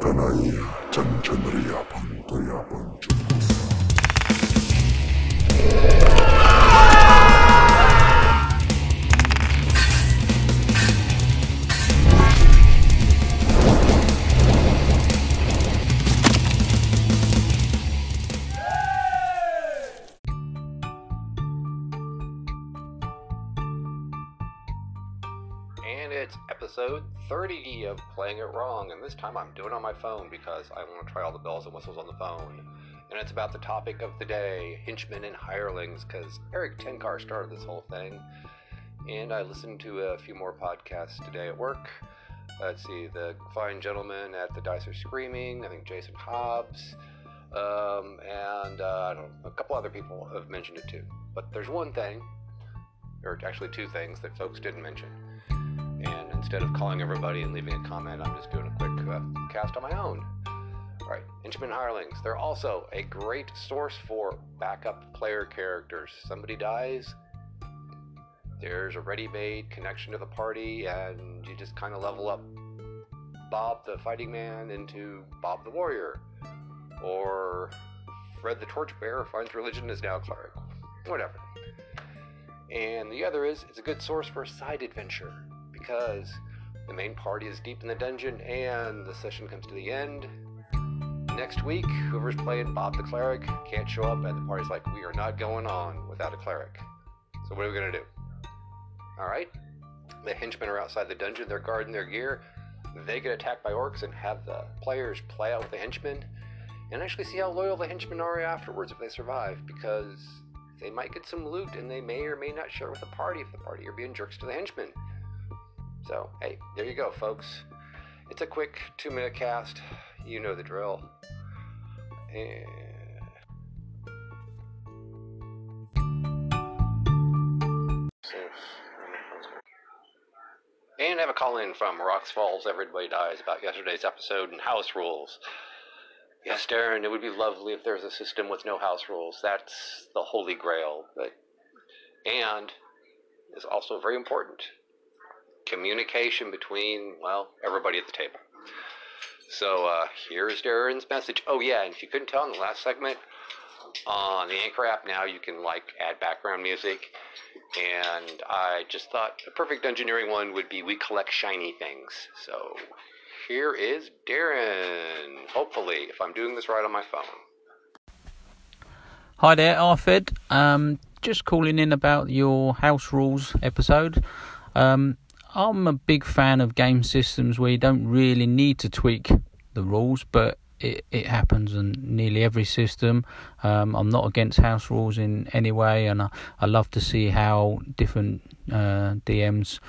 tanay cancanaria pantaya pancu. And it's episode 30 of Playing It Wrong, and this time I'm doing it on my phone because I want to try all the bells and whistles on the phone. And it's about the topic of the day henchmen and hirelings, because Erik Tenkar started this whole thing. And I listened to a few more podcasts today at work. Let's see, the fine gentleman at the Dice Are Screaming, I think Jason Hobbs, um, and uh, a couple other people have mentioned it too. But there's one thing, or actually two things that folks didn't mention. And instead of calling everybody and leaving a comment, I'm just doing a quick uh, cast on my own. All right, Henchmen Hirelings. They're also a great source for backup player characters. Somebody dies, there's a ready-made connection to the party, and you just kind of level up Bob the fighting man into Bob the warrior, or Fred the torchbearer finds religion is now cleric, whatever. And the other is it's a good source for side adventure because the main party is deep in the dungeon and the session comes to the end. Next week, whoever's playing Bob the cleric can't show up, and the party's like, we are not going on without a cleric. So what are we gonna do? All right, the henchmen are outside the dungeon. They're guarding their gear. They get attacked by orcs and have the players play out with the henchmen and actually see how loyal the henchmen are afterwards if they survive because they might get some loot and they may or may not share with the party if the party are being jerks to the henchmen. So, hey, there you go, folks. It's a quick two minute cast. You know the drill. And. And I have a call in from Rocks Falls, Everybody Dies, about yesterday's episode and house rules. Yes, Darren, it would be lovely if there was a system with no house rules. That's the holy grail. But and is also very important. Communication between well everybody at the table. So uh, here's Darren's message. Oh yeah, and if you couldn't tell in the last segment, on the Anchor app now you can like add background music, and I just thought the perfect engineering one would be we collect shiny things. So here is Darren. Hopefully, if I'm doing this right on my phone. Hi there, Arfed. Um, just calling in about your house rules episode. Um, I'm a big fan of game systems where you don't really need to tweak the rules, but it, it happens in nearly every system. Um, I'm not against house rules in any way, and I, I love to see how different uh, DMs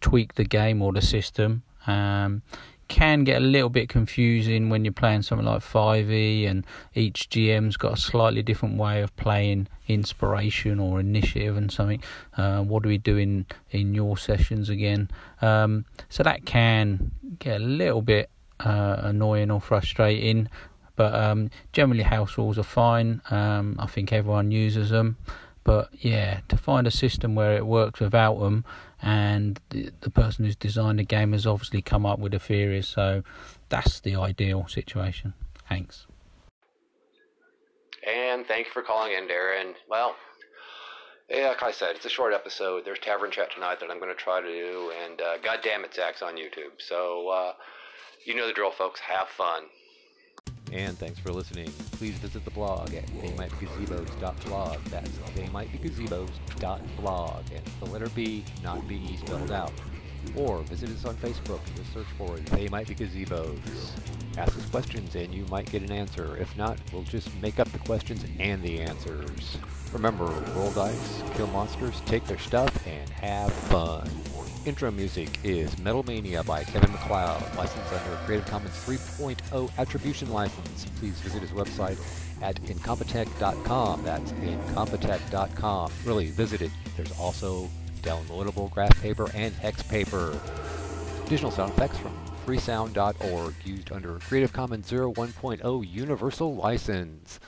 tweak the game or the system. Um, can get a little bit confusing when you're playing something like 5e and each GM's got a slightly different way of playing inspiration or initiative and something. Uh, what do we do in, in your sessions again? Um, so that can get a little bit uh, annoying or frustrating. But um, generally, house rules are fine. Um, I think everyone uses them. But yeah, to find a system where it works without them and the, the person who's designed the game has obviously come up with a theory, so that's the ideal situation. Thanks. And thank you for calling in, Darren. Well, yeah, like I said, it's a short episode. There's Tavern Chat tonight that I'm going to try to do, and uh, God damn it, Zach's on YouTube. So, uh, you know the drill, folks. Have fun. And thanks for listening. Please visit the blog at theymightbegazebos.blog. That's theymightbegazebos.blog. And the letter B, not B spelled out. Or visit us on Facebook. Just search for They Might Be Gazebos. Ask us questions and you might get an answer. If not, we'll just make up the questions and the answers. Remember, roll dice, kill monsters, take their stuff, and have fun. Intro music is Metal Mania by Kevin MacLeod, licensed under a Creative Commons 3.0 Attribution License. Please visit his website at incompetech.com. That's incompetech.com. Really, visit it. There's also downloadable graph paper and hex paper. Additional sound effects from freesound.org, used under Creative Commons 01.0 Universal License.